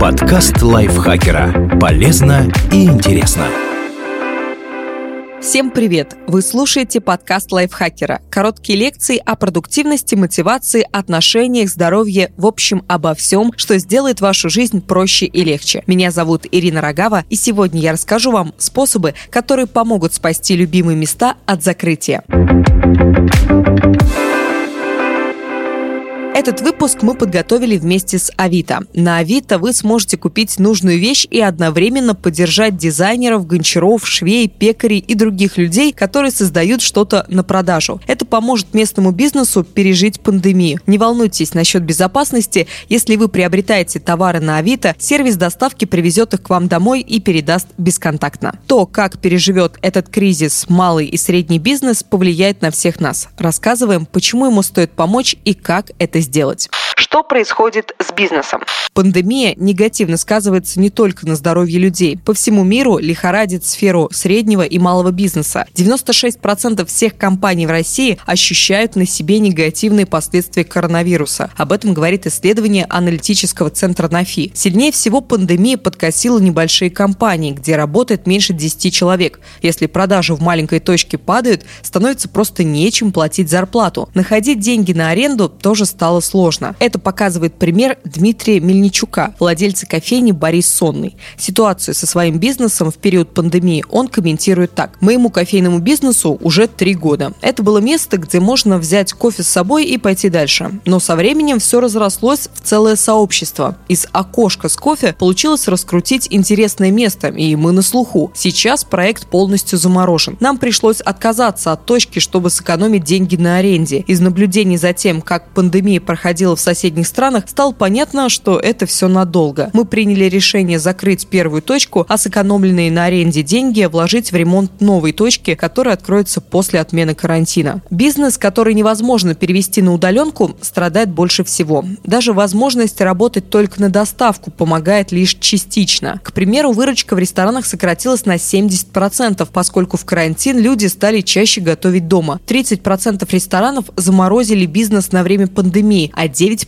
Подкаст лайфхакера. Полезно и интересно. Всем привет! Вы слушаете подкаст лайфхакера. Короткие лекции о продуктивности, мотивации, отношениях, здоровье, в общем, обо всем, что сделает вашу жизнь проще и легче. Меня зовут Ирина Рогава, и сегодня я расскажу вам способы, которые помогут спасти любимые места от закрытия. Этот выпуск мы подготовили вместе с Авито. На Авито вы сможете купить нужную вещь и одновременно поддержать дизайнеров, гончаров, швей, пекарей и других людей, которые создают что-то на продажу. Это поможет местному бизнесу пережить пандемию. Не волнуйтесь насчет безопасности. Если вы приобретаете товары на Авито, сервис доставки привезет их к вам домой и передаст бесконтактно. То, как переживет этот кризис малый и средний бизнес, повлияет на всех нас. Рассказываем, почему ему стоит помочь и как это сделать сделать. Что происходит с бизнесом? Пандемия негативно сказывается не только на здоровье людей. По всему миру лихорадит сферу среднего и малого бизнеса. 96% всех компаний в России ощущают на себе негативные последствия коронавируса. Об этом говорит исследование аналитического центра НАФИ. Сильнее всего пандемия подкосила небольшие компании, где работает меньше 10 человек. Если продажи в маленькой точке падают, становится просто нечем платить зарплату. Находить деньги на аренду тоже стало сложно. Это показывает пример Дмитрия Мельничука, владельца кофейни Борис Сонный. Ситуацию со своим бизнесом в период пандемии он комментирует так. «Моему кофейному бизнесу уже три года. Это было место, где можно взять кофе с собой и пойти дальше. Но со временем все разрослось в целое сообщество. Из окошка с кофе получилось раскрутить интересное место, и мы на слуху. Сейчас проект полностью заморожен. Нам пришлось отказаться от точки, чтобы сэкономить деньги на аренде. Из наблюдений за тем, как пандемия проходила в соседних странах, стало понятно, что это все надолго. Мы приняли решение закрыть первую точку, а сэкономленные на аренде деньги вложить в ремонт новой точки, которая откроется после отмены карантина. Бизнес, который невозможно перевести на удаленку, страдает больше всего. Даже возможность работать только на доставку помогает лишь частично. К примеру, выручка в ресторанах сократилась на 70%, поскольку в карантин люди стали чаще готовить дома. 30% ресторанов заморозили бизнес на время пандемии, а 9%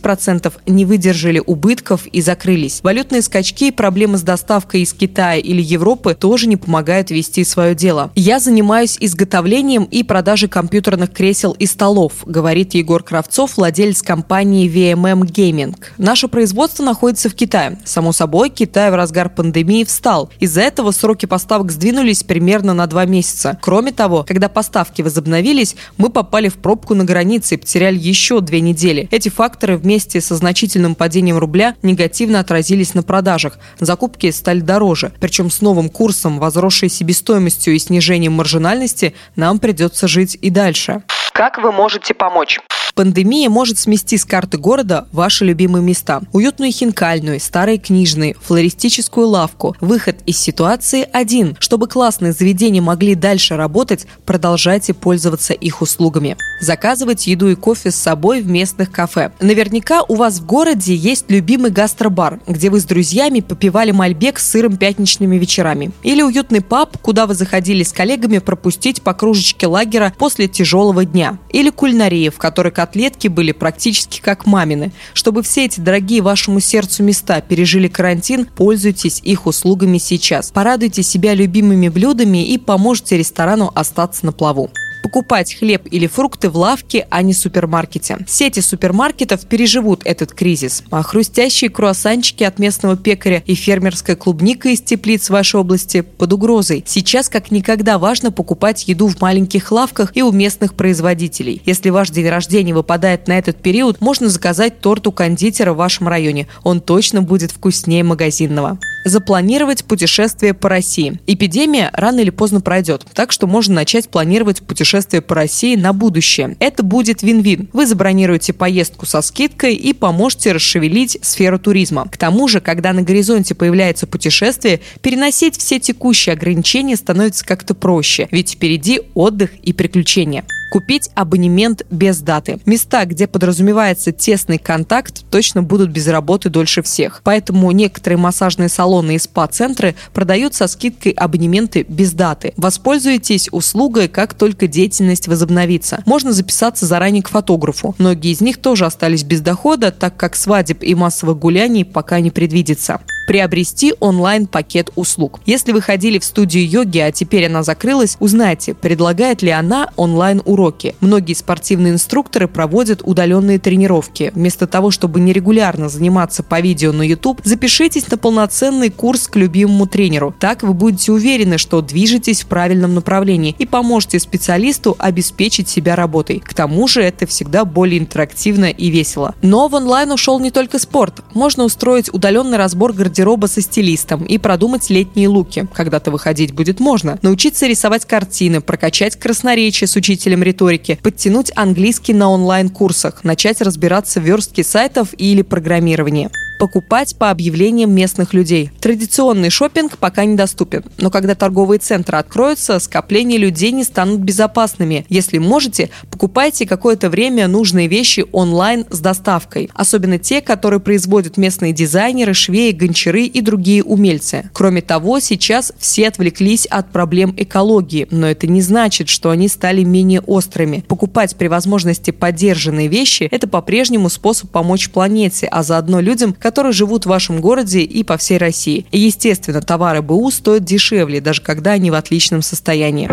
не выдержали убытков и закрылись. Валютные скачки и проблемы с доставкой из Китая или Европы тоже не помогают вести свое дело. Я занимаюсь изготовлением и продажей компьютерных кресел и столов, говорит Егор Кравцов, владелец компании VMM Gaming. Наше производство находится в Китае. Само собой, Китай в разгар пандемии встал. Из-за этого сроки поставок сдвинулись примерно на два месяца. Кроме того, когда поставки возобновились, мы попали в пробку на границе и потеряли еще две недели. Эти факторы вместе со значительным падением рубля негативно отразились на продажах. Закупки стали дороже. Причем с новым курсом, возросшей себестоимостью и снижением маржинальности, нам придется жить и дальше. Как вы можете помочь? Пандемия может смести с карты города ваши любимые места. Уютную хинкальную, старые книжные, флористическую лавку. Выход из ситуации один. Чтобы классные заведения могли дальше работать, продолжайте пользоваться их услугами. Заказывать еду и кофе с собой в местных кафе. Наверняка у вас в городе есть любимый гастробар, где вы с друзьями попивали мальбек с сыром пятничными вечерами. Или уютный паб, куда вы заходили с коллегами пропустить по кружечке лагера после тяжелого дня. Или кулинария, в которой котлетки были практически как мамины. Чтобы все эти дорогие вашему сердцу места пережили карантин, пользуйтесь их услугами сейчас. Порадуйте себя любимыми блюдами и поможете ресторану остаться на плаву покупать хлеб или фрукты в лавке, а не супермаркете. Сети супермаркетов переживут этот кризис, а хрустящие круассанчики от местного пекаря и фермерская клубника из теплиц вашей области под угрозой. Сейчас как никогда важно покупать еду в маленьких лавках и у местных производителей. Если ваш день рождения выпадает на этот период, можно заказать торт у кондитера в вашем районе. Он точно будет вкуснее магазинного запланировать путешествие по России. Эпидемия рано или поздно пройдет, так что можно начать планировать путешествие по России на будущее. Это будет вин-вин. Вы забронируете поездку со скидкой и поможете расшевелить сферу туризма. К тому же, когда на горизонте появляется путешествие, переносить все текущие ограничения становится как-то проще, ведь впереди отдых и приключения. Купить абонемент без даты. Места, где подразумевается тесный контакт, точно будут без работы дольше всех. Поэтому некоторые массажные салоны и спа-центры продают со скидкой абонементы без даты. Воспользуйтесь услугой, как только деятельность возобновится. Можно записаться заранее к фотографу. Многие из них тоже остались без дохода, так как свадеб и массовых гуляний пока не предвидится. Приобрести онлайн-пакет услуг. Если вы ходили в студию йоги, а теперь она закрылась, узнайте, предлагает ли она онлайн-уроки. Многие спортивные инструкторы проводят удаленные тренировки. Вместо того, чтобы нерегулярно заниматься по видео на YouTube, запишитесь на полноценный курс к любимому тренеру. Так вы будете уверены, что движетесь в правильном направлении и поможете специалисту обеспечить себя работой. К тому же это всегда более интерактивно и весело. Но в онлайн ушел не только спорт. Можно устроить удаленный разбор гардероба со стилистом и продумать летние луки. Когда-то выходить будет можно. Научиться рисовать картины, прокачать красноречие с учителем риторики, подтянуть английский на онлайн-курсах, начать разбираться в верстке сайтов или программировании покупать по объявлениям местных людей. Традиционный шопинг пока недоступен, но когда торговые центры откроются, скопления людей не станут безопасными. Если можете, покупайте какое-то время нужные вещи онлайн с доставкой, особенно те, которые производят местные дизайнеры, швеи, гончары и другие умельцы. Кроме того, сейчас все отвлеклись от проблем экологии, но это не значит, что они стали менее острыми. Покупать при возможности поддержанные вещи – это по-прежнему способ помочь планете, а заодно людям, которые которые живут в вашем городе и по всей России. И, естественно, товары БУ стоят дешевле, даже когда они в отличном состоянии.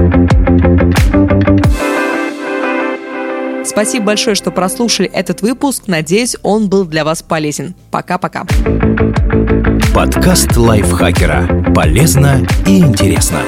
Спасибо большое, что прослушали этот выпуск. Надеюсь, он был для вас полезен. Пока-пока. Подкаст лайфхакера. Полезно и интересно.